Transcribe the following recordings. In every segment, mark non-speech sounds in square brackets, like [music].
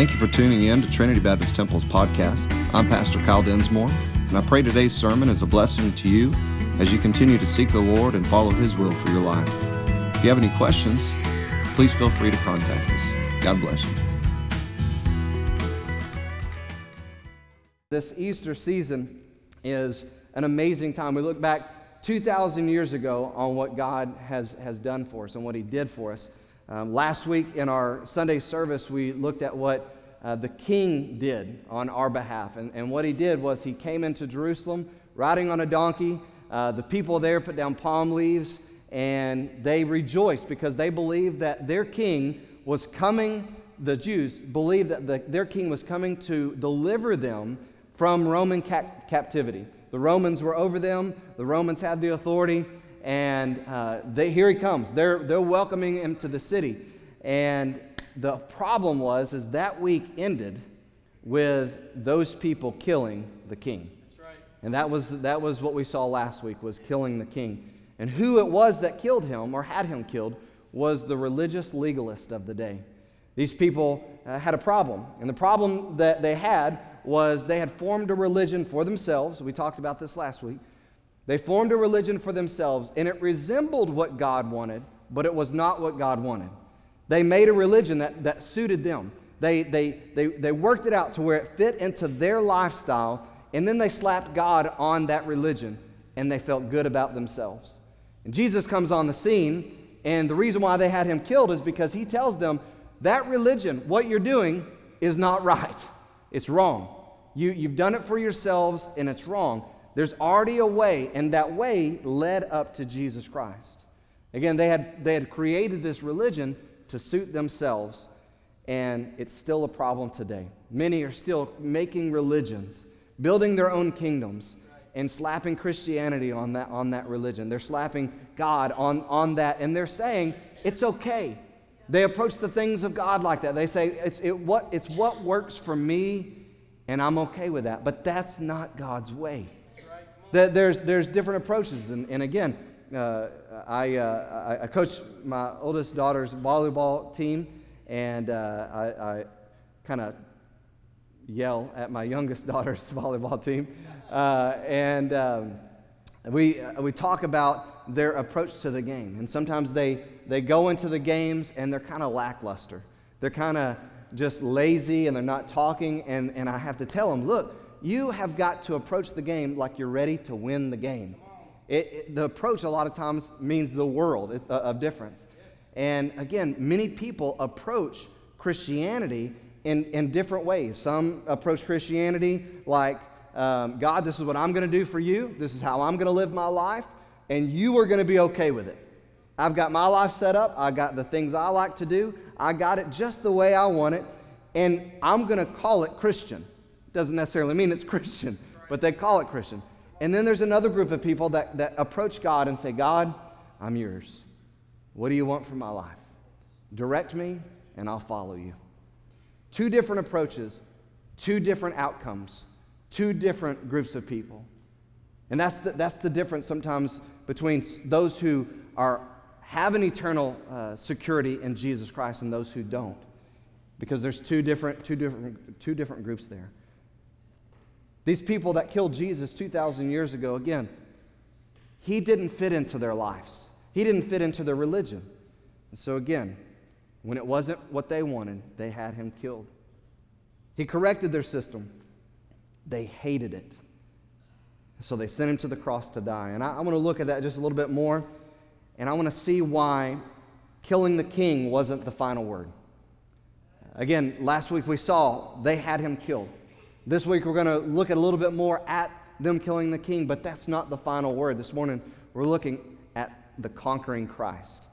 Thank you for tuning in to Trinity Baptist Temple's podcast. I'm Pastor Kyle Densmore, and I pray today's sermon is a blessing to you as you continue to seek the Lord and follow His will for your life. If you have any questions, please feel free to contact us. God bless you. This Easter season is an amazing time. We look back 2,000 years ago on what God has, has done for us and what He did for us. Um, last week in our Sunday service, we looked at what uh, the king did on our behalf. And, and what he did was he came into Jerusalem riding on a donkey. Uh, the people there put down palm leaves and they rejoiced because they believed that their king was coming, the Jews believed that the, their king was coming to deliver them from Roman cap- captivity. The Romans were over them, the Romans had the authority, and uh, they, here he comes. They're, they're welcoming him to the city. And the problem was, is that week ended with those people killing the king. That's right. And that was, that was what we saw last week, was killing the king. And who it was that killed him or had him killed was the religious legalist of the day. These people uh, had a problem. And the problem that they had was they had formed a religion for themselves. We talked about this last week. They formed a religion for themselves, and it resembled what God wanted, but it was not what God wanted. They made a religion that, that suited them. They, they, they, they worked it out to where it fit into their lifestyle, and then they slapped God on that religion, and they felt good about themselves. And Jesus comes on the scene, and the reason why they had him killed is because he tells them that religion, what you're doing, is not right. It's wrong. You, you've done it for yourselves, and it's wrong. There's already a way, and that way led up to Jesus Christ. Again, they had, they had created this religion to suit themselves, and it's still a problem today. Many are still making religions, building their own kingdoms, and slapping Christianity on that, on that religion. They're slapping God on, on that, and they're saying it's okay. They approach the things of God like that. They say, it's, it, what, it's what works for me, and I'm okay with that. But that's not God's way. There's, there's different approaches. And, and again, uh, I, uh, I, coach my oldest daughter's volleyball team, and uh, I, I kind of yell at my youngest [laughs] daughter's volleyball team. Uh, and um, we, uh, we talk about their approach to the game. And sometimes they, they go into the games and they're kind of lackluster. They're kind of just lazy and they're not talking. And, and I have to tell them, look, you have got to approach the game like you're ready to win the game. It, it, the approach a lot of times means the world uh, of difference. And again, many people approach Christianity in, in different ways. Some approach Christianity like, um, God, this is what I'm going to do for you. This is how I'm going to live my life. And you are going to be okay with it. I've got my life set up. I got the things I like to do. I got it just the way I want it. And I'm going to call it Christian. Doesn't necessarily mean it's Christian, but they call it Christian. And then there's another group of people that, that approach God and say, God, I'm yours. What do you want from my life? Direct me, and I'll follow you. Two different approaches, two different outcomes, two different groups of people. And that's the, that's the difference sometimes between those who are, have an eternal uh, security in Jesus Christ and those who don't. Because there's two different, two different, two different groups there. These people that killed Jesus 2,000 years ago, again, he didn't fit into their lives. He didn't fit into their religion. And so, again, when it wasn't what they wanted, they had him killed. He corrected their system. They hated it. So they sent him to the cross to die. And I, I want to look at that just a little bit more. And I want to see why killing the king wasn't the final word. Again, last week we saw they had him killed. This week we're going to look at a little bit more at them killing the king, but that's not the final word. This morning we're looking at the conquering Christ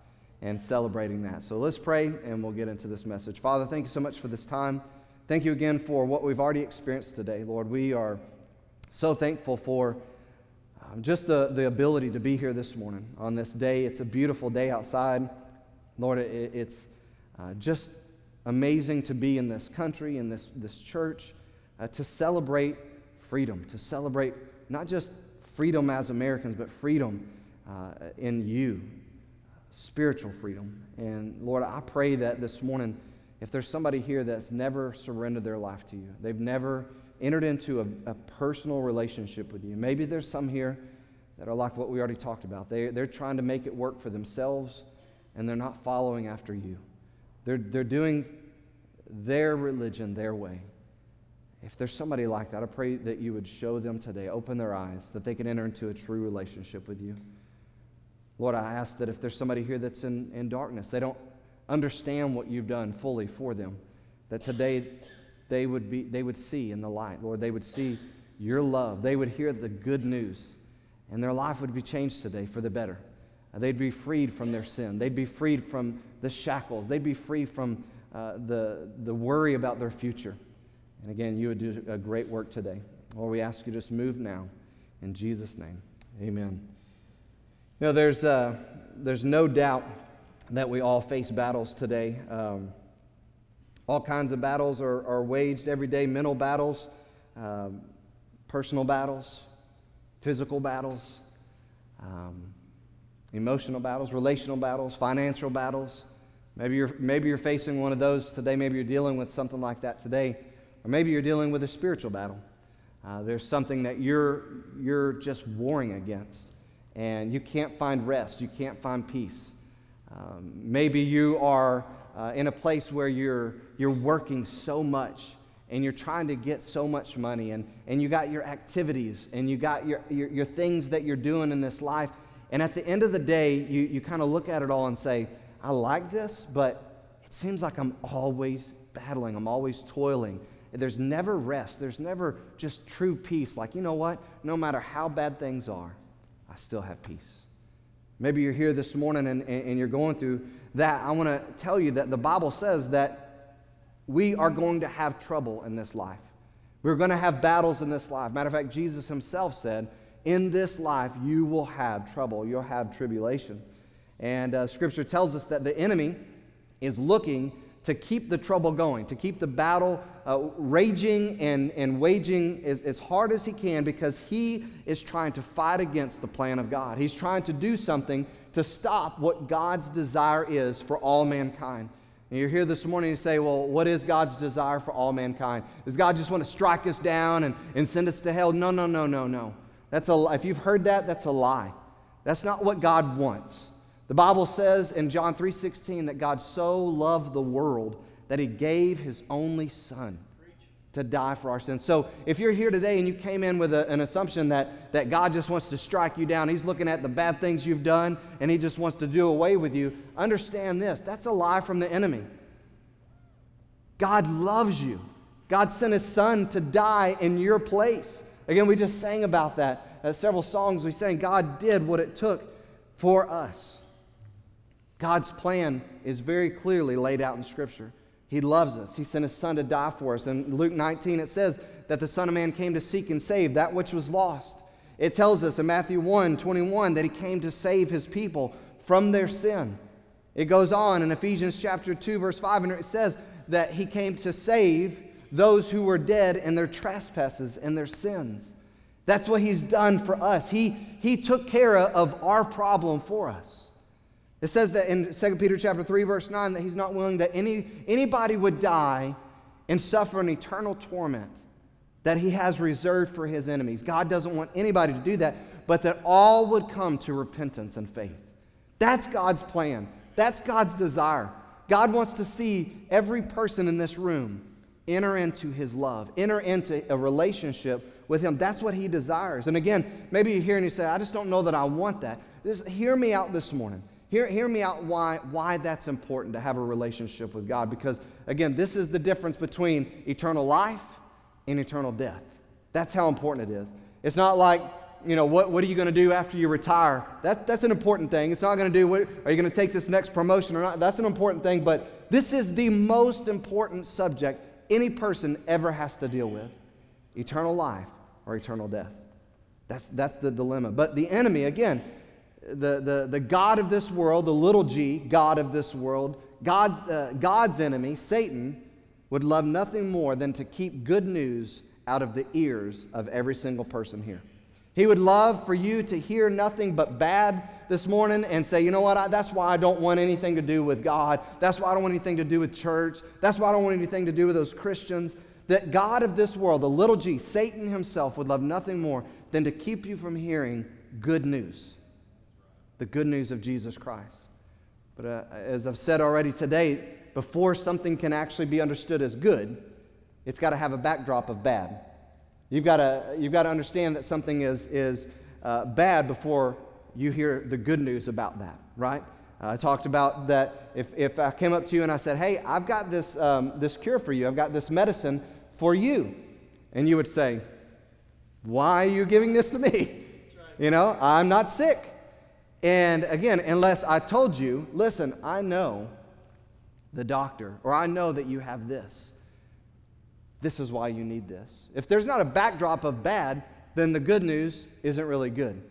and celebrating that. So let's pray and we'll get into this message. Father, thank you so much for this time. Thank you again for what we've already experienced today. Lord, we are so thankful for um, just the, the ability to be here this morning on this day. It's a beautiful day outside. Lord, it, it's uh, just amazing to be in this country, in this, this church uh, to celebrate freedom, to celebrate not just freedom as Americans, but freedom uh, in you, spiritual freedom. And Lord, I pray that this morning if there's somebody here that's never surrendered their life to you, they've never entered into a, a personal relationship with you. Maybe there's some here that are like what we already talked about. They, they're trying to make it work for themselves and they're not following after you. They're, they're doing their religion their way. If there's somebody like that, I pray that you would show them today, open their eyes, that they can enter into a true relationship with you. Lord, I ask that if there's somebody here that's in, in darkness, they don't understand what you've done fully for them, that today they would, be, they would see in the light. Lord, they would see your love. They would hear the good news, and their life would be changed today for the better. They'd be freed from their sin. They'd be freed from the shackles. They'd be free from uh, the, the worry about their future. And again, you would do a great work today. Lord, we ask you to just move now. In Jesus' name, amen. You know, there's, uh, there's no doubt that we all face battles today. Um, all kinds of battles are, are waged every day mental battles, um, personal battles, physical battles, um, emotional battles, relational battles, financial battles. Maybe you're, maybe you're facing one of those today. Maybe you're dealing with something like that today. Or maybe you're dealing with a spiritual battle. Uh, there's something that you're, you're just warring against, and you can't find rest, you can't find peace. Um, maybe you are uh, in a place where you're, you're working so much and you're trying to get so much money, and, and you got your activities and you got your, your, your things that you're doing in this life. And at the end of the day, you, you kind of look at it all and say, I like this, but it seems like I'm always battling, I'm always toiling. There's never rest. There's never just true peace. Like, you know what? No matter how bad things are, I still have peace. Maybe you're here this morning and, and you're going through that. I want to tell you that the Bible says that we are going to have trouble in this life. We're going to have battles in this life. Matter of fact, Jesus himself said, In this life, you will have trouble, you'll have tribulation. And uh, scripture tells us that the enemy is looking to keep the trouble going, to keep the battle uh, raging and, and waging as, as hard as he can because he is trying to fight against the plan of God. He's trying to do something to stop what God's desire is for all mankind. And you're here this morning and say, well, what is God's desire for all mankind? Does God just want to strike us down and, and send us to hell? No, no, no, no, no. That's a, if you've heard that, that's a lie. That's not what God wants. The Bible says in John 3:16 that God so loved the world that he gave his only son to die for our sins. So if you're here today and you came in with a, an assumption that, that God just wants to strike you down, he's looking at the bad things you've done and he just wants to do away with you, understand this. That's a lie from the enemy. God loves you. God sent his son to die in your place. Again, we just sang about that. Uh, several songs we sang, God did what it took for us. God's plan is very clearly laid out in Scripture. He loves us. He sent his son to die for us. In Luke 19, it says that the Son of Man came to seek and save that which was lost. It tells us in Matthew 1 21 that he came to save his people from their sin. It goes on in Ephesians chapter 2, verse 5, and it says that he came to save those who were dead in their trespasses and their sins. That's what he's done for us. He, he took care of our problem for us. It says that in 2 Peter chapter 3, verse 9, that he's not willing that any, anybody would die and suffer an eternal torment that he has reserved for his enemies. God doesn't want anybody to do that, but that all would come to repentance and faith. That's God's plan. That's God's desire. God wants to see every person in this room enter into his love, enter into a relationship with him. That's what he desires. And again, maybe you're here and you say, I just don't know that I want that. Just hear me out this morning. Hear, hear me out why, why that's important to have a relationship with God. Because, again, this is the difference between eternal life and eternal death. That's how important it is. It's not like, you know, what, what are you going to do after you retire? That, that's an important thing. It's not going to do, what, are you going to take this next promotion or not? That's an important thing. But this is the most important subject any person ever has to deal with eternal life or eternal death. That's, that's the dilemma. But the enemy, again, the, the, the God of this world, the little g, God of this world, God's, uh, God's enemy, Satan, would love nothing more than to keep good news out of the ears of every single person here. He would love for you to hear nothing but bad this morning and say, you know what, I, that's why I don't want anything to do with God. That's why I don't want anything to do with church. That's why I don't want anything to do with those Christians. That God of this world, the little g, Satan himself, would love nothing more than to keep you from hearing good news the good news of Jesus Christ. But uh, as I've said already today, before something can actually be understood as good, it's got to have a backdrop of bad. You've got to, you've got to understand that something is, is uh, bad before you hear the good news about that, right? Uh, I talked about that if, if I came up to you and I said, Hey, I've got this, um, this cure for you, I've got this medicine for you. And you would say, Why are you giving this to me? You know, I'm not sick. And again, unless I told you, listen, I know the doctor, or I know that you have this. This is why you need this. If there's not a backdrop of bad, then the good news isn't really good.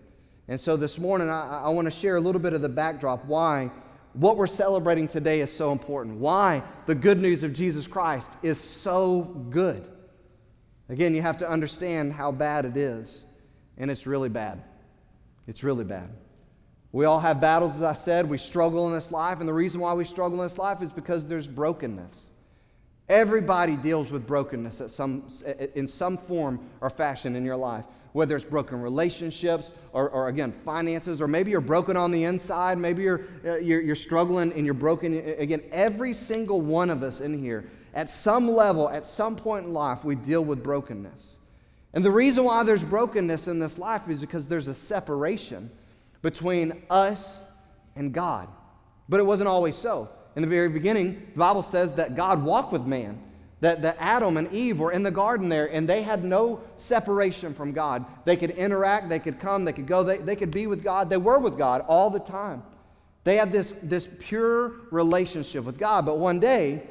And so this morning, I, I want to share a little bit of the backdrop why what we're celebrating today is so important, why the good news of Jesus Christ is so good. Again, you have to understand how bad it is, and it's really bad. It's really bad. We all have battles, as I said. We struggle in this life, and the reason why we struggle in this life is because there's brokenness. Everybody deals with brokenness at some, in some form or fashion in your life, whether it's broken relationships or, or again, finances, or maybe you're broken on the inside, maybe you're, uh, you're, you're struggling and you're broken. Again, every single one of us in here, at some level, at some point in life, we deal with brokenness. And the reason why there's brokenness in this life is because there's a separation between us and God. But it wasn't always so in the very beginning, the Bible says that God walked with man, that, that Adam and Eve were in the garden there, and they had no separation from God. They could interact, they could come, they could go, they, they could be with God. They were with God all the time. They had this, this pure relationship with God. But one day,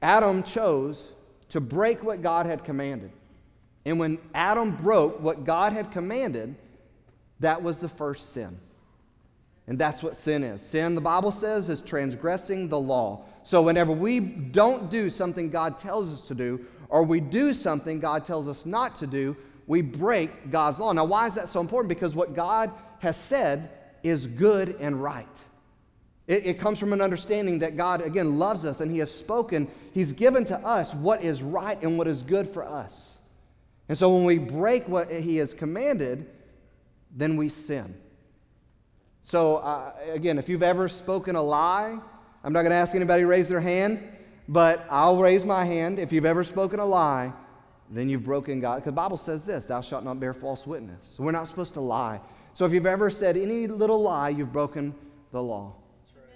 Adam chose to break what God had commanded. And when Adam broke what God had commanded, that was the first sin. And that's what sin is. Sin, the Bible says, is transgressing the law. So whenever we don't do something God tells us to do, or we do something God tells us not to do, we break God's law. Now, why is that so important? Because what God has said is good and right. It, it, comes from an understanding that God, again, loves us and He has spoken, He's given to us what is right and what is good for us. And so when we break what He has commanded, then we sin. So, uh, again, if you've ever spoken a lie, I'm not going to ask anybody to raise their hand, but I'll raise my hand. If you've ever spoken a lie, then you've broken God. Because the Bible says this thou shalt not bear false witness. So we're not supposed to lie. So if you've ever said any little lie, you've broken the law.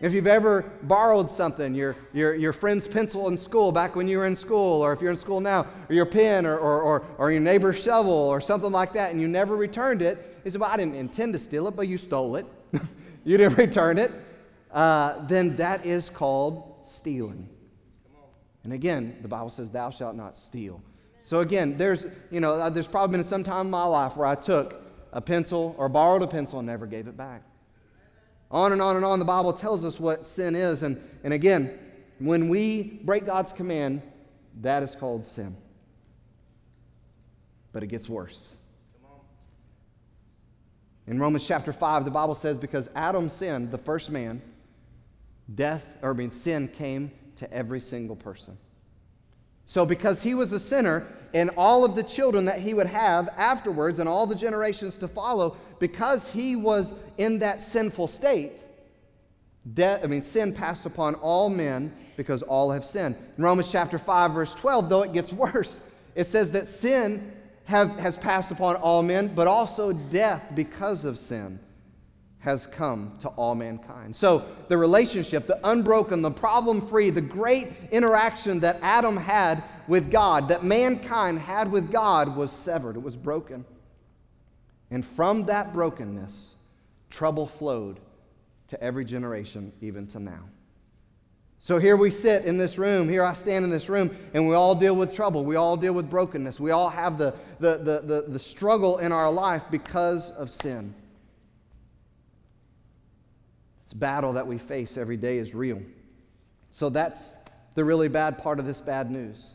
If you've ever borrowed something, your, your, your friend's pencil in school back when you were in school, or if you're in school now, or your pen, or, or, or, or your neighbor's shovel, or something like that, and you never returned it, you say, Well, I didn't intend to steal it, but you stole it. You didn't return it, uh, then that is called stealing. And again, the Bible says, Thou shalt not steal. So again, there's, you know, uh, there's probably been some time in my life where I took a pencil or borrowed a pencil and never gave it back. On and on and on, the Bible tells us what sin is. And, and again, when we break God's command, that is called sin. But it gets worse. In Romans chapter 5, the Bible says, because Adam sinned, the first man, death, or I mean, sin came to every single person. So, because he was a sinner, and all of the children that he would have afterwards, and all the generations to follow, because he was in that sinful state, death, I mean, sin passed upon all men because all have sinned. In Romans chapter 5, verse 12, though it gets [laughs] worse, it says that sin have, has passed upon all men, but also death because of sin has come to all mankind. So the relationship, the unbroken, the problem free, the great interaction that Adam had with God, that mankind had with God, was severed. It was broken. And from that brokenness, trouble flowed to every generation, even to now. So here we sit in this room, here I stand in this room, and we all deal with trouble. We all deal with brokenness. We all have the, the, the, the, the struggle in our life because of sin. This battle that we face every day is real. So that's the really bad part of this bad news.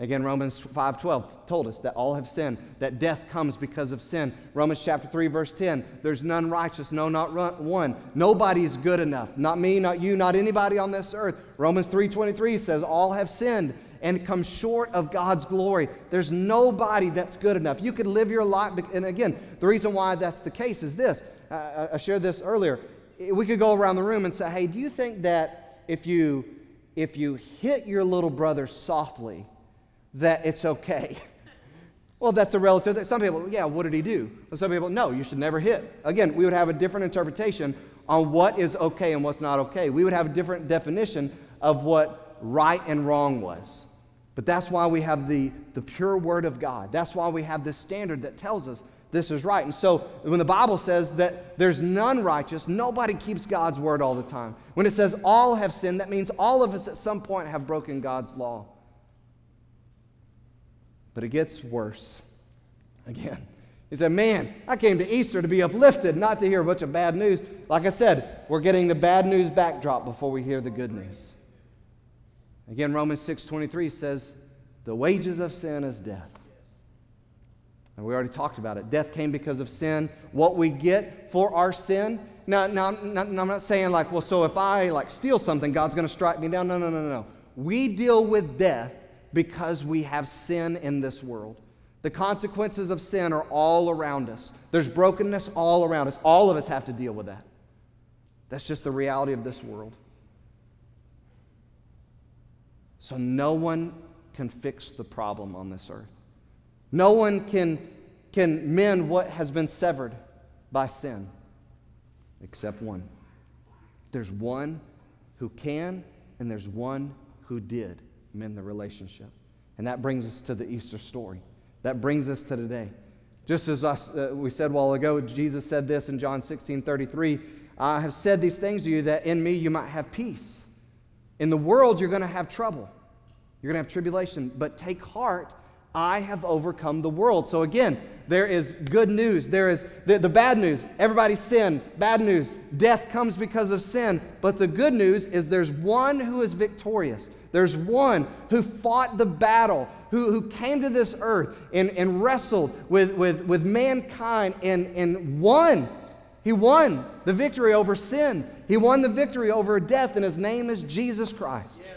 Again, Romans 5:12 told us that all have sinned, that death comes because of sin. Romans chapter 3 verse 10, there's none righteous, no not one. Nobody's good enough. Not me, not you, not anybody on this earth. Romans 3:23 says all have sinned and come short of God's glory. There's nobody that's good enough. You could live your life and again, the reason why that's the case is this. Uh, uh, I shared this earlier. Eh, we could go around the room and say, "Hey, do you think that if you if you hit your little brother softly, that it's okay. [laughs] well, that's a relative. Some people, yeah, what did he do? And some people, no, you should never hit. Again, we would have a different interpretation on what is okay and what's not okay. We would have a different definition of what right and wrong was. But that's why we have the, the pure word of God. That's why we have this standard that tells us this is right. And so when the Bible says that there's none righteous, nobody keeps God's word all the time. When it says all have sinned, that means all of us at some point have broken God's law. But it gets worse. Again, he said, Man, I came to Easter to be uplifted, not to hear a bunch of bad news. Like I said, we're getting the bad news backdrop before we hear the good news. Again, Romans 6:23 says, The wages of sin is death. And we already talked about it. Death came because of sin. What we get for our sin. Now, now, now I'm not saying like, well, so if I like steal something, God's going to strike me down. No, no, no, no, no. We deal with death because we have sin in this world. The consequences of sin are all around us. There's brokenness all around us. All of us have to deal with that. That's just the reality of this world. So no one can fix the problem on this earth. No one can, can mend what has been severed by sin except one. There's one who can, and there's one who did mend the relationship. And that brings us to the Easter story. That brings us to today. Just as us, uh, we said a while ago, Jesus said this in John 16 33 I have said these things to you that in me you might have peace. In the world, you're going to have trouble, you're going to have tribulation, but take heart. I have overcome the world. So again, there is good news. There is the, the bad news. Everybody sin. Bad news. Death comes because of sin. But the good news is there's one who is victorious. There's one who fought the battle, who, who came to this earth and, and wrestled with, with, with mankind and, and won. He won the victory over sin. He won the victory over death, and his name is Jesus Christ. Yes.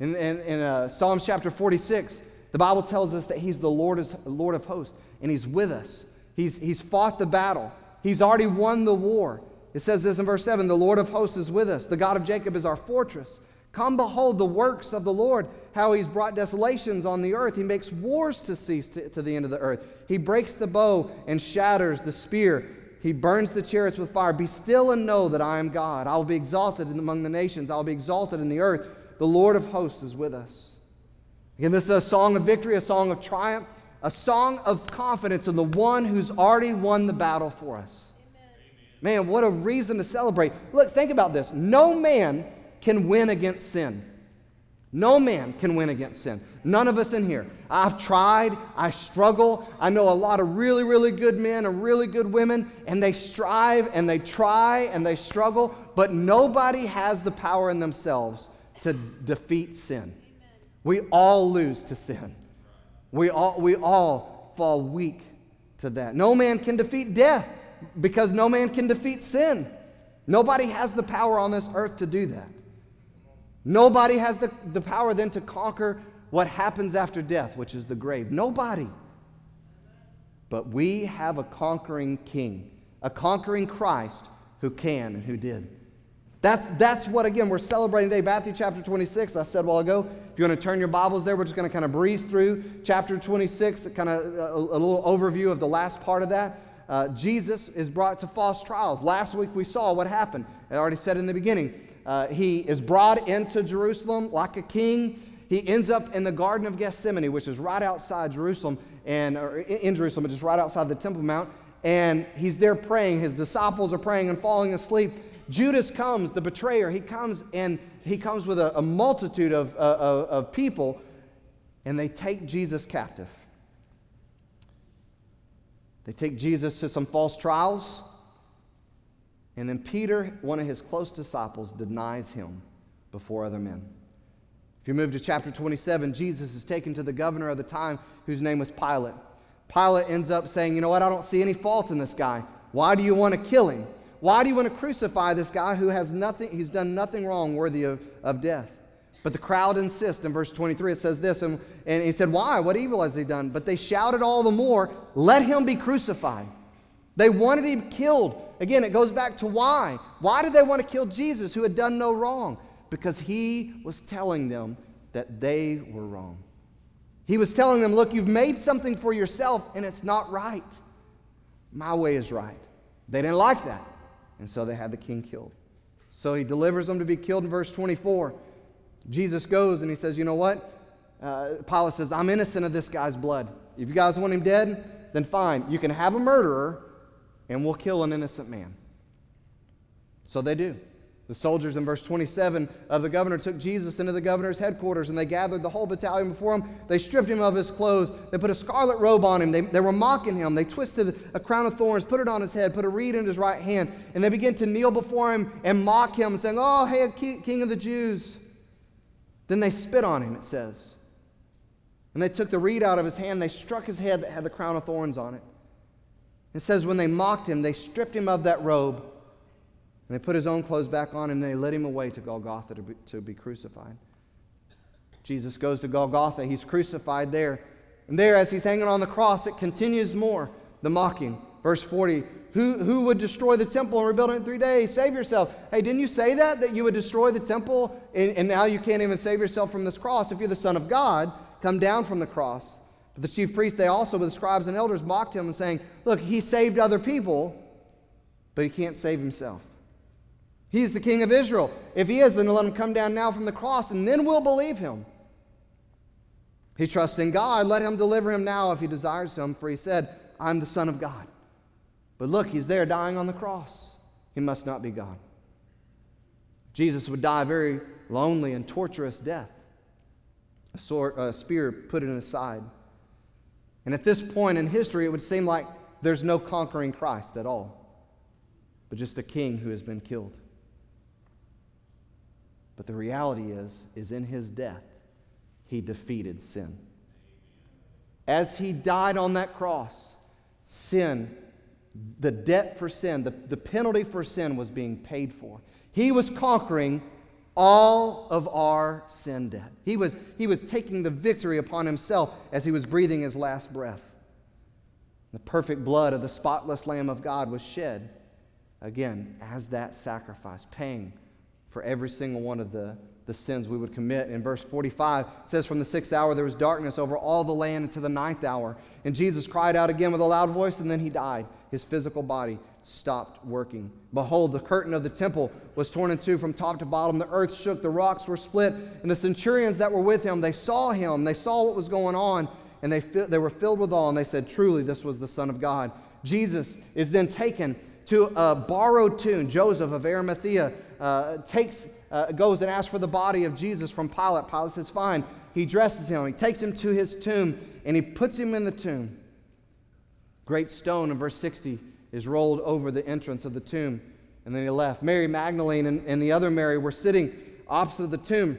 In, in, in uh, Psalms chapter 46, the Bible tells us that he's the Lord, is, Lord of hosts, and he's with us. He's, he's fought the battle, he's already won the war. It says this in verse 7 The Lord of hosts is with us. The God of Jacob is our fortress. Come behold the works of the Lord, how he's brought desolations on the earth. He makes wars to cease to, to the end of the earth. He breaks the bow and shatters the spear. He burns the chariots with fire. Be still and know that I am God. I will be exalted among the nations, I will be exalted in the earth. The Lord of hosts is with us. Again, this is a song of victory, a song of triumph, a song of confidence in the one who's already won the battle for us. Man, what a reason to celebrate. Look, think about this. No man can win against sin. No man can win against sin. None of us in here. I've tried, I struggle. I know a lot of really, really good men and really good women, and they strive and they try and they struggle, but nobody has the power in themselves to defeat sin. We all lose to sin. We all, we all fall weak to that. No man can defeat death because no man can defeat sin. Nobody has the power on this earth to do that. Nobody has the, the power then to conquer what happens after death, which is the grave. Nobody. But we have a conquering king, a conquering Christ who can and who did. That's, that's what, again, we're celebrating today. Matthew chapter 26, I said a while ago. If you want to turn your Bibles there, we're just going to kind of breeze through chapter 26, kind of a, a little overview of the last part of that. Uh, Jesus is brought to false trials. Last week we saw what happened. I already said in the beginning. Uh, he is brought into Jerusalem like a king. He ends up in the Garden of Gethsemane, which is right outside Jerusalem, and or in Jerusalem, but just right outside the Temple Mount. And he's there praying. His disciples are praying and falling asleep. Judas comes, the betrayer, he comes and he comes with a, a multitude of, uh, of, of people, and they take Jesus captive. They take Jesus to some false trials, and then Peter, one of his close disciples, denies him before other men. If you move to chapter 27, Jesus is taken to the governor of the time whose name was Pilate. Pilate ends up saying, You know what? I don't see any fault in this guy. Why do you want to kill him? Why do you want to crucify this guy who has nothing, he's done nothing wrong worthy of, of death? But the crowd insists. In verse 23, it says this, and, and he said, Why? What evil has he done? But they shouted all the more, Let him be crucified. They wanted him killed. Again, it goes back to why. Why did they want to kill Jesus who had done no wrong? Because he was telling them that they were wrong. He was telling them, Look, you've made something for yourself and it's not right. My way is right. They didn't like that. And so they had the king killed. So he delivers them to be killed in verse 24. Jesus goes and he says, You know what? Uh, Pilate says, I'm innocent of this guy's blood. If you guys want him dead, then fine. You can have a murderer and we'll kill an innocent man. So they do. The soldiers in verse 27 of the governor took Jesus into the governor's headquarters and they gathered the whole battalion before him. They stripped him of his clothes. They put a scarlet robe on him. They, they were mocking him. They twisted a crown of thorns, put it on his head, put a reed in his right hand, and they began to kneel before him and mock him, saying, Oh, hey, king of the Jews. Then they spit on him, it says. And they took the reed out of his hand. They struck his head that had the crown of thorns on it. It says, when they mocked him, they stripped him of that robe and they put his own clothes back on and they led him away to Golgotha to be, to be crucified. Jesus goes to Golgotha. He's crucified there. And there, as he's hanging on the cross, it continues more the mocking. Verse 40 who, who would destroy the temple and rebuild it in three days? Save yourself. Hey, didn't you say that? That you would destroy the temple and, and now you can't even save yourself from this cross? If you're the Son of God, come down from the cross. But the chief priests, they also, with the scribes and elders, mocked him and saying, Look, he saved other people, but he can't save himself. He's the king of Israel. If he is, then let him come down now from the cross, and then we'll believe him. He trusts in God. Let him deliver him now if he desires him, for he said, I'm the Son of God. But look, he's there dying on the cross. He must not be God. Jesus would die a very lonely and torturous death. A, sword, a spear put in his side. And at this point in history, it would seem like there's no conquering Christ at all, but just a king who has been killed. But the reality is, is in his death, he defeated sin. As he died on that cross, sin, the debt for sin, the, the penalty for sin was being paid for. He was conquering all of our sin debt. He was, he was taking the victory upon himself as he was breathing his last breath. The perfect blood of the spotless Lamb of God was shed, again, as that sacrifice, paying for every single one of the, the sins we would commit. In verse 45, it says, From the sixth hour there was darkness over all the land until the ninth hour. And Jesus cried out again with a loud voice, and then he died. His physical body stopped working. Behold, the curtain of the temple was torn in two from top to bottom. The earth shook, the rocks were split, and the centurions that were with him, they saw him, they saw what was going on, and they, they were filled with awe, and they said, Truly, this was the Son of God. Jesus is then taken to a borrowed tomb. Joseph of Arimathea uh, takes, uh, goes and asks for the body of Jesus from Pilate. Pilate says, Fine. He dresses him, he takes him to his tomb, and he puts him in the tomb. Great stone in verse 60 is rolled over the entrance of the tomb, and then he left. Mary Magdalene and, and the other Mary were sitting opposite the tomb.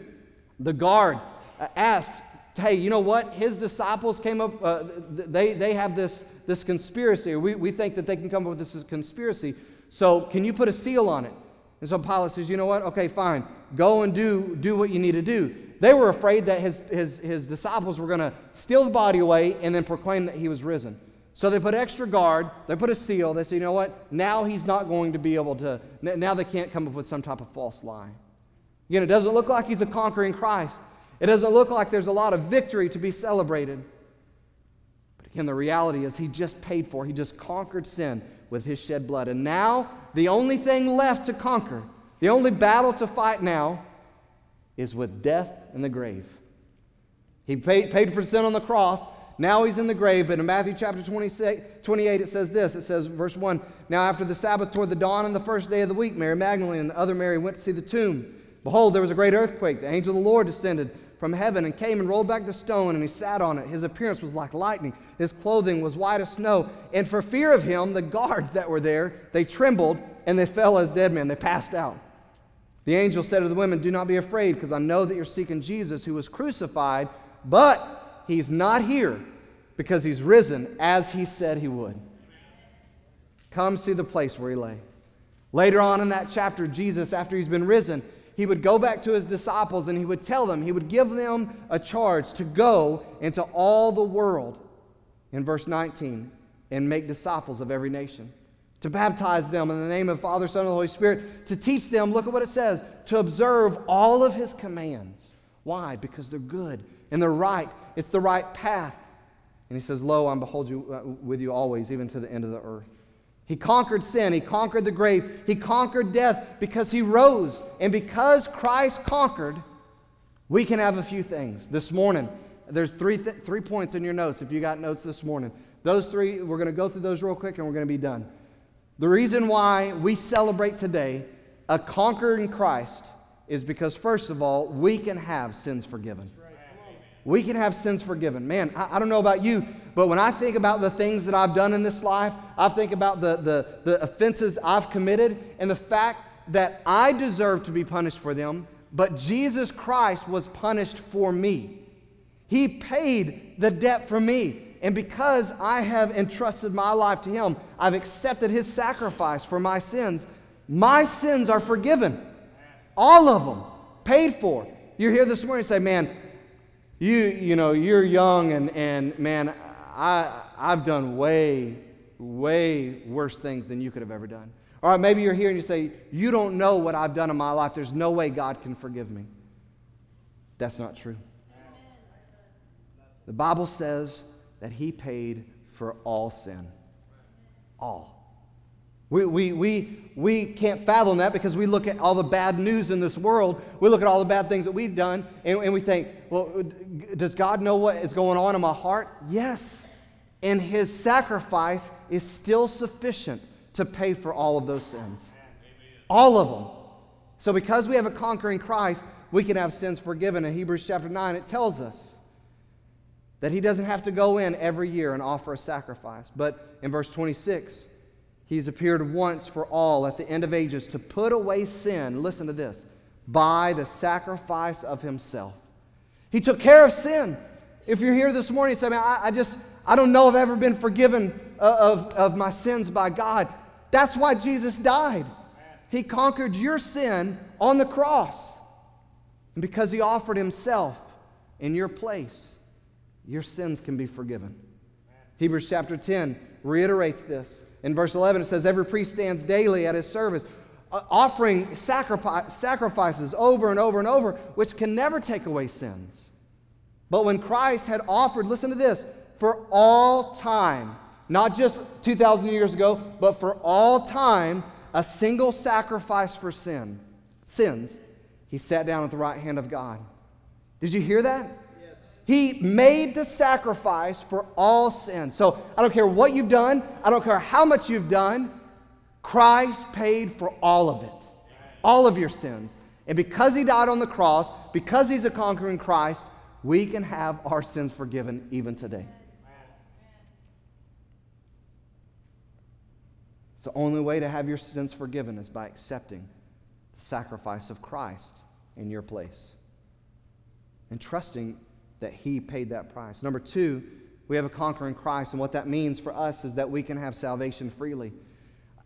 The guard uh, asked, Hey, you know what? His disciples came up, uh, they, they have this this conspiracy, we, we think that they can come up with this conspiracy. So can you put a seal on it? And so Pilate says, you know what? Okay, fine. Go and do, do what you need to do. They were afraid that his, his, his disciples were going to steal the body away and then proclaim that he was risen. So they put extra guard, they put a seal, they say, you know what? Now he's not going to be able to, now they can't come up with some type of false lie. Again, it doesn't look like he's a conquering Christ. It doesn't look like there's a lot of victory to be celebrated. But again, the reality is, he just paid for, he just conquered sin with his shed blood. And now, the only thing left to conquer, the only battle to fight now, is with death and the grave. He paid, paid for sin on the cross. Now he's in the grave. But in Matthew chapter 26, 28, it says this. It says, verse 1 Now after the Sabbath, toward the dawn on the first day of the week, Mary Magdalene and the other Mary went to see the tomb. Behold, there was a great earthquake. The angel of the Lord descended from heaven and came and rolled back the stone, and he sat on it. His appearance was like lightning, his clothing was white as snow. And for fear of him, the guards that were there, they trembled and they fell as dead men. They passed out. The angel said to the women, Do not be afraid, because I know that you're seeking Jesus who was crucified, but he's not here because he's risen as he said he would. Come see the place where he lay. Later on in that chapter, Jesus, after he's been risen, he would go back to his disciples and he would tell them, he would give them a charge to go into all the world, in verse 19, and make disciples of every nation to baptize them in the name of Father, Son, and the Holy Spirit, to teach them, look at what it says, to observe all of his commands. Why? Because they're good and they're right. It's the right path. And he says, Lo, I'm behold you uh, with you always, even to the end of the earth. He conquered sin, he conquered the grave, he conquered death because he rose. And because Christ conquered, we can have a few things. This morning, there's three, th- three points in your notes if you got notes this morning. Those three, we're going to go through those real quick and we're going to be done. The reason why we celebrate today a conquering Christ is because, first of all, we can have sins forgiven. We can have sins forgiven. Man, I, I, don't know about you, but when I think about the things that I've done in this life, I think about the, the, the offenses I've committed and the fact that I deserve to be punished for them, but Jesus Christ was punished for me. He paid the debt for me. And because I have entrusted my life to Him, I've accepted His sacrifice for my sins. My sins are forgiven. All of them, paid for. You're here this morning and say, man, you, you know, you're young and, and man, I, I've done way, way worse things than you could have ever done. All right, maybe you're here and you say, you don't know what I've done in my life. There's no way God can forgive me. That's not true. The Bible says that he paid for all sin. All. We, we, we, we can't fathom that because we look at all the bad news in this world. We look at all the bad things that we've done and, and we think, well, does God know what is going on in my heart? Yes. And his sacrifice is still sufficient to pay for all of those sins. All of them. So, because we have a conquering Christ, we can have sins forgiven. In Hebrews chapter 9, it tells us that he doesn't have to go in every year and offer a sacrifice. But in verse 26, he's appeared once for all at the end of ages to put away sin, listen to this, by the sacrifice of himself. He took care of sin. If you're here this morning and say, man, I, I just, I don't know if I've ever been forgiven uh, of, of my sins by God. That's why Jesus died. He conquered your sin on the cross. And because he offered himself in your place your sins can be forgiven. Hebrews chapter 10 reiterates this. In verse 11, it says, Every priest stands daily at his service, uh, offering sacrifices over and over and over, which can never take away sins. But when Christ had offered, listen to this, for all time, not just 2,000 years ago, but for all time, a single sacrifice for sin, sins, he sat down at the right hand of God. Did you hear that? He made the sacrifice for all sin. So I don't care what you've done, I don't care how much you've done, Christ paid for all of it, all of your sins. And because He died on the cross, because He's a conquering Christ, we can have our sins forgiven even today. It's the only way to have your sins forgiven is by accepting the sacrifice of Christ in your place and trusting that He paid that price. Number two, we have a conquering Christ, and what that means for us is that we can have salvation freely.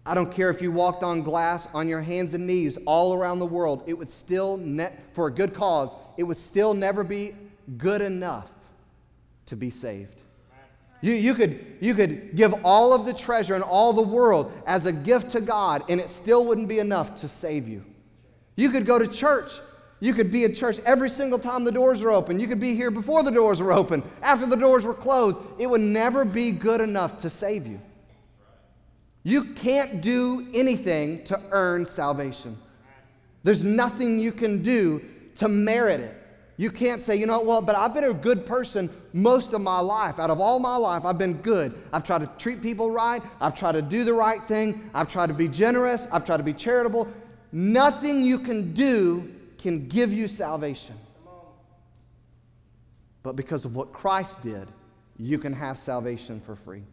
I don't care if you walked on glass on your hands and knees all around the world, it would still, ne- for a good cause, it would still never be good enough to be saved. You, you, could, you could give all of the treasure and all the world as a gift to God, and it still wouldn't be enough to save you. You could go to church you could be at church every single time the doors are open. You could be here before the doors were open, after the doors were closed. It would never be good enough to save you. You can't do anything to earn salvation. There's nothing you can do to merit it. You can't say, you know, what, well, but I've been a good person most of my life. Out of all my life, I've been good. I've tried to treat people right. I've tried to do the right thing. I've tried to be generous. I've tried to be charitable. Nothing you can do can give you salvation. But because of what Christ did, you can have salvation for free.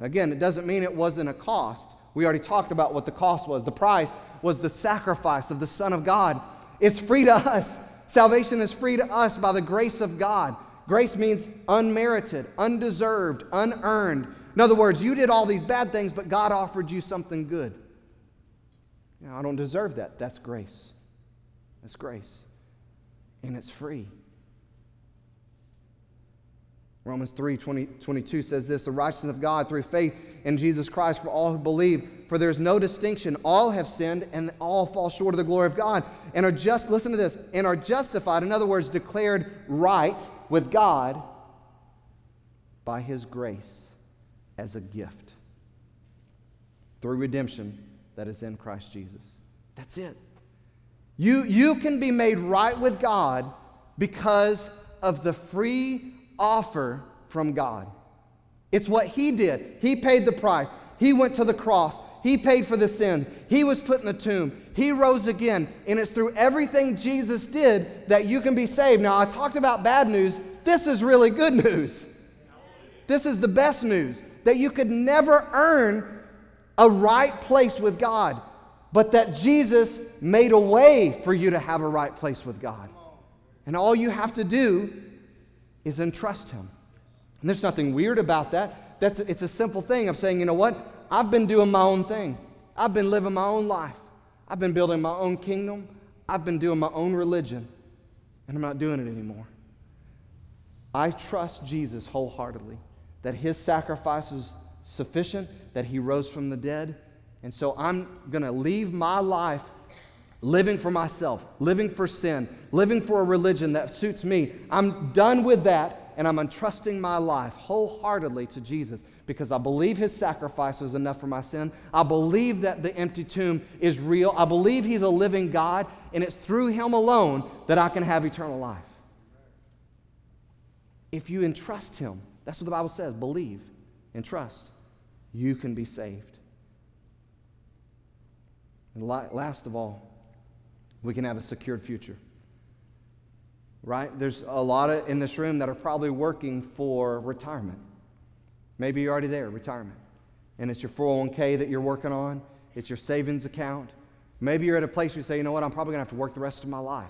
Again, it doesn't mean it wasn't a cost. We already talked about what the cost was. The price was the sacrifice of the Son of God. It's free to us. Salvation is free to us by the grace of God. Grace means unmerited, undeserved, unearned. In other words, you did all these bad things, but God offered you something good. You know, I don't deserve that. That's grace. That's grace. And it's free. Romans 3 20, 22 says this the righteousness of God through faith in Jesus Christ for all who believe. For there's no distinction. All have sinned and all fall short of the glory of God and are just, listen to this, and are justified, in other words, declared right with God by his grace as a gift through redemption that is in Christ Jesus. That's it. You, you can be made right with God because of the free offer from God. It's what He did. He paid the price. He went to the cross. He paid for the sins. He was put in the tomb. He rose again. And it's through everything Jesus did that you can be saved. Now, I talked about bad news. This is really good news. This is the best news that you could never earn a right place with God, but that Jesus made a way for you to have a right place with God. And all you have to do is entrust Him. And there's nothing weird about that. That's, it's a simple thing of saying, you know what? I've been doing my own thing. I've been living my own life. I've been building my own kingdom. I've been doing my own religion. And I'm not doing it anymore. I trust Jesus wholeheartedly that his sacrifice was sufficient, that he rose from the dead. And so I'm going to leave my life living for myself, living for sin, living for a religion that suits me. I'm done with that, and I'm entrusting my life wholeheartedly to Jesus because I believe his sacrifice was enough for my sin. I believe that the empty tomb is real. I believe he's a living God, and it's through him alone that I can have eternal life. If you entrust him, that's what the Bible says believe and trust, you can be saved. And last of all, we can have a secured future. Right? There's a lot of, in this room that are probably working for retirement. Maybe you're already there, retirement. And it's your 401k that you're working on, it's your savings account. Maybe you're at a place where you say, you know what, I'm probably going to have to work the rest of my life.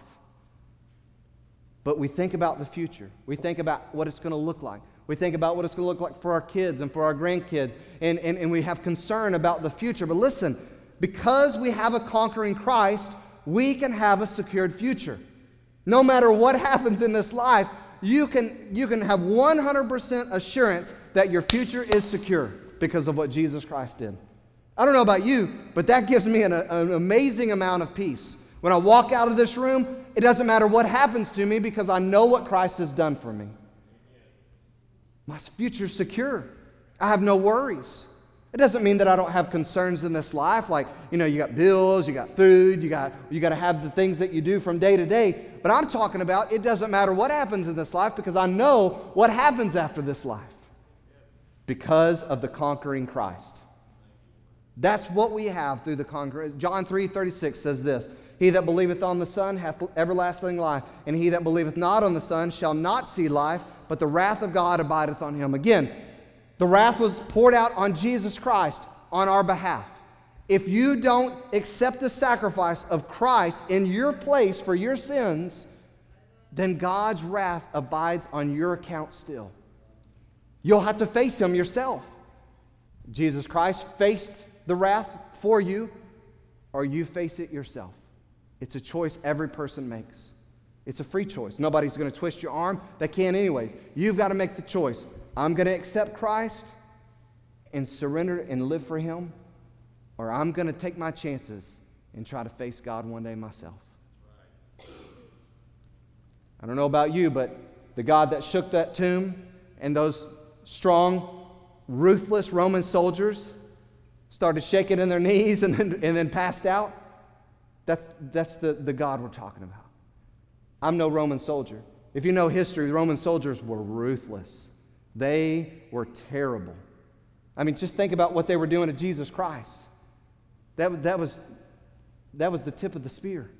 But we think about the future. We think about what it's going to look like. We think about what it's going to look like for our kids and for our grandkids. And, and, and we have concern about the future. But listen, because we have a conquering Christ, we can have a secured future. No matter what [laughs] happens in this life, you can, you can have 100% assurance that your future is secure because of what Jesus Christ did. I don't know about you, but that gives me an, an amazing amount of peace. When I walk out of this room, it doesn't matter what happens to me because I know what Christ has done for me. My future's secure. I have no worries. It doesn't mean that I don't have concerns in this life, like, you know, you got bills, you got food, you got, you got to have the things that you do from day to day. But I'm talking about it doesn't matter what happens in this life because I know what happens after this life because of the conquering Christ. That's what we have through the conquering. John 3 36 says this He that believeth on the Son hath everlasting life, and he that believeth not on the Son shall not see life, but the wrath of God abideth on him. Again, the wrath was poured out on Jesus Christ on our behalf. If you don't accept the sacrifice of Christ in your place for your sins, then God's wrath abides on your account still. You'll have to face Him yourself. Jesus Christ faced the wrath for you, or you face it yourself. It's a choice every person makes. It's a free choice. Nobody's going to twist your arm. They can't, anyways. You've got to make the choice. I'm going to accept Christ and surrender and live for Him, or I'm going to take my chances and try to face God one day myself. I don't know about you, but the God that shook that tomb and those strong, ruthless Roman soldiers started shaking in their knees and then, and then passed out, that's, that's the, the God we're talking about. I'm no Roman soldier. If you know history, Roman soldiers were ruthless. They were terrible. I mean, just think about what they were doing to Jesus Christ. That, that, was, that was the tip of the spear.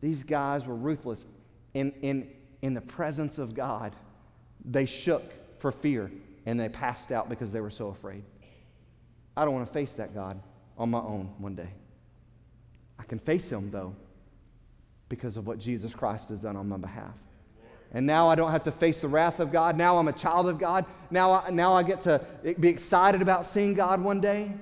These guys were ruthless. In, in, in the presence of God, they shook for fear and they passed out because they were so afraid. I don't want to face that God on my own one day. I can face him, though, because of what Jesus Christ has done on my behalf. And now I don't have to face the wrath of God. Now I'm a child of God. Now I, now I get to be excited about seeing God one day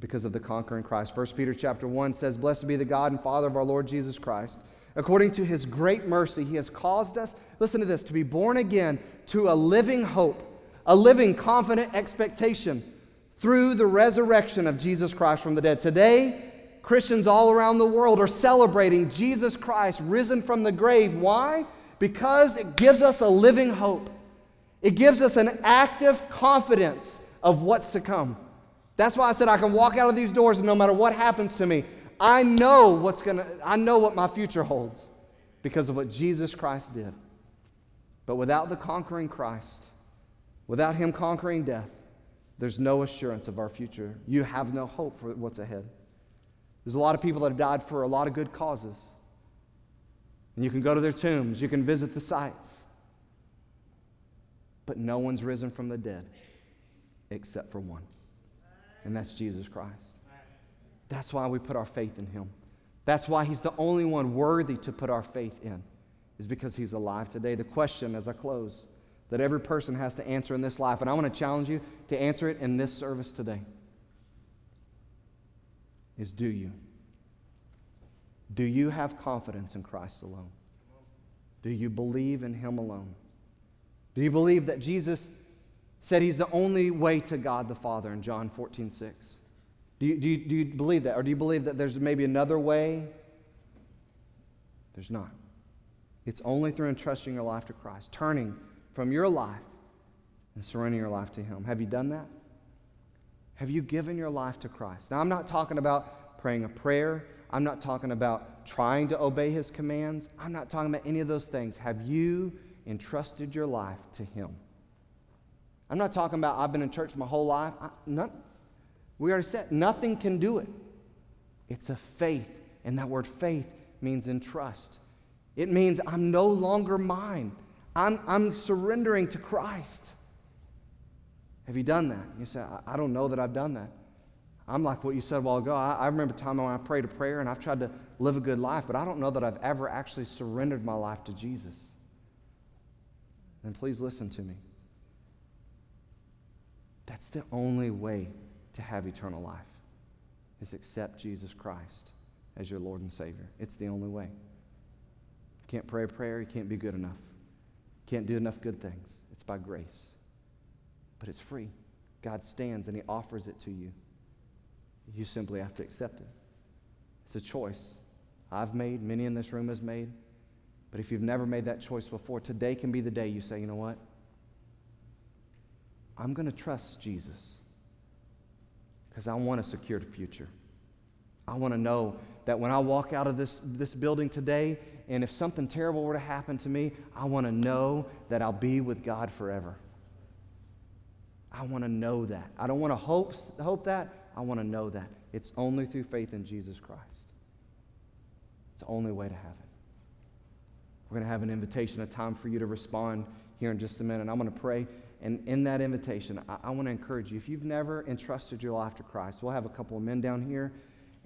because of the conquering Christ. 1 Peter chapter 1 says, Blessed be the God and Father of our Lord Jesus Christ. According to his great mercy, he has caused us, listen to this, to be born again to a living hope, a living confident expectation through the resurrection of Jesus Christ from the dead. Today, Christians all around the world are celebrating Jesus Christ risen from the grave. Why? Because it gives us a living hope. It gives us an active confidence of what's to come. That's why I said I can walk out of these doors and no matter what happens to me, I know what's going to I know what my future holds because of what Jesus Christ did. But without the conquering Christ, without him conquering death, there's no assurance of our future. You have no hope for what's ahead. There's a lot of people that have died for a lot of good causes. And you can go to their tombs, you can visit the sites. But no one's risen from the dead except for one, and that's Jesus Christ. That's why we put our faith in him. That's why he's the only one worthy to put our faith in, is because he's alive today. The question as I close that every person has to answer in this life. And I want to challenge you to answer it in this service today. Is do you? Do you have confidence in Christ alone? Do you believe in Him alone? Do you believe that Jesus said He's the only way to God the Father in John 14, 6? Do you, do, you, do you believe that? Or do you believe that there's maybe another way? There's not. It's only through entrusting your life to Christ, turning from your life and surrendering your life to Him. Have you done that? Have you given your life to Christ? Now, I'm not talking about praying a prayer. I'm not talking about trying to obey His commands. I'm not talking about any of those things. Have you entrusted your life to Him? I'm not talking about I've been in church my whole life. I, not, we already said nothing can do it. It's a faith, and that word faith means entrust. It means I'm no longer mine. I'm, I'm surrendering to Christ. Have you done that? You say, I, I don't know that I've done that. I'm like what you said a while ago. I, I remember a time when I prayed a prayer and I've tried to live a good life, but I don't know that I've ever actually surrendered my life to Jesus. Then please listen to me. That's the only way to have eternal life is accept Jesus Christ as your Lord and Savior. It's the only way. You can't pray a prayer, you can't be good enough. You Can't do enough good things. It's by grace. But it's free. God stands and He offers it to you. You simply have to accept it. It's a choice I've made, many in this room has made. But if you've never made that choice before, today can be the day you say, you know what? I'm going to trust Jesus because I want a secured future. I want to know that when I walk out of this, this building today and if something terrible were to happen to me, I want to know that I'll be with God forever. I want to know that. I don't want to hope, hope that. I want to know that. It's only through faith in Jesus Christ. It's the only way to have it. We're going to have an invitation, a time for you to respond here in just a minute. I'm going to pray. And in that invitation, I, I want to encourage you. If you've never entrusted your life to Christ, we'll have a couple of men down here.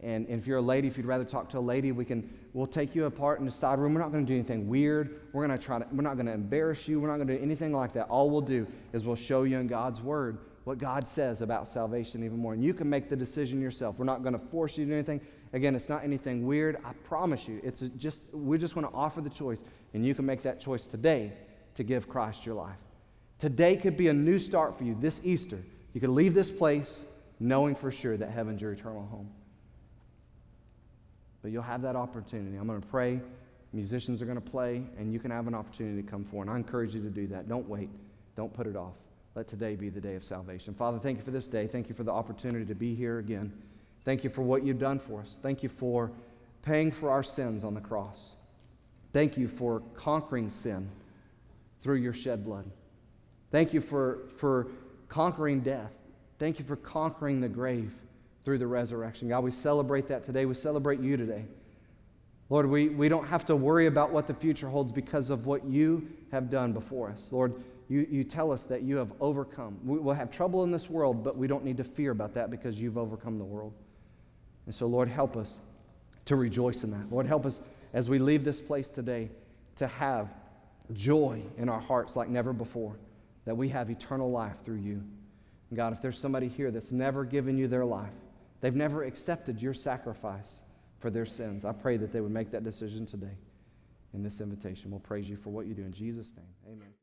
And, and if you're a lady, if you'd rather talk to a lady, we can we'll take you apart in the side room. We're not going to do anything weird. We're to try to we're not going to embarrass you. We're not going to do anything like that. All we'll do is we'll show you in God's word what God says about salvation even more. And you can make the decision yourself. We're not going to force you to do anything. Again, it's not anything weird. I promise you. It's just we just want to offer the choice, and you can make that choice today to give Christ your life. Today could be a new start for you. This Easter, you could leave this place knowing for sure that heaven's your eternal home. But you'll have that opportunity. I'm going to pray. Musicians are going to play, and you can have an opportunity to come forward. And I encourage you to do that. Don't wait. Don't put it off. Let today be the day of salvation. Father, thank you for this day. Thank you for the opportunity to be here again. Thank you for what you've done for us. Thank you for paying for our sins on the cross. Thank you for conquering sin through your shed blood. Thank you for, for conquering death. Thank you for conquering the grave through the resurrection. God, we celebrate that today. We celebrate you today. Lord, we, we don't have to worry about what the future holds because of what you have done before us. Lord, You, you tell us that you have overcome. We will have trouble in this world, but we don't need to fear about that because you've overcome the world. And so, Lord, help us to rejoice in that. Lord, help us as we leave this place today to have joy in our hearts like never before, that we have eternal life through you. And God, if there's somebody here that's never given you their life, they've never accepted your sacrifice for their sins, I pray that they would make that decision today in this invitation. We'll praise you for what you do in Jesus' name. Amen.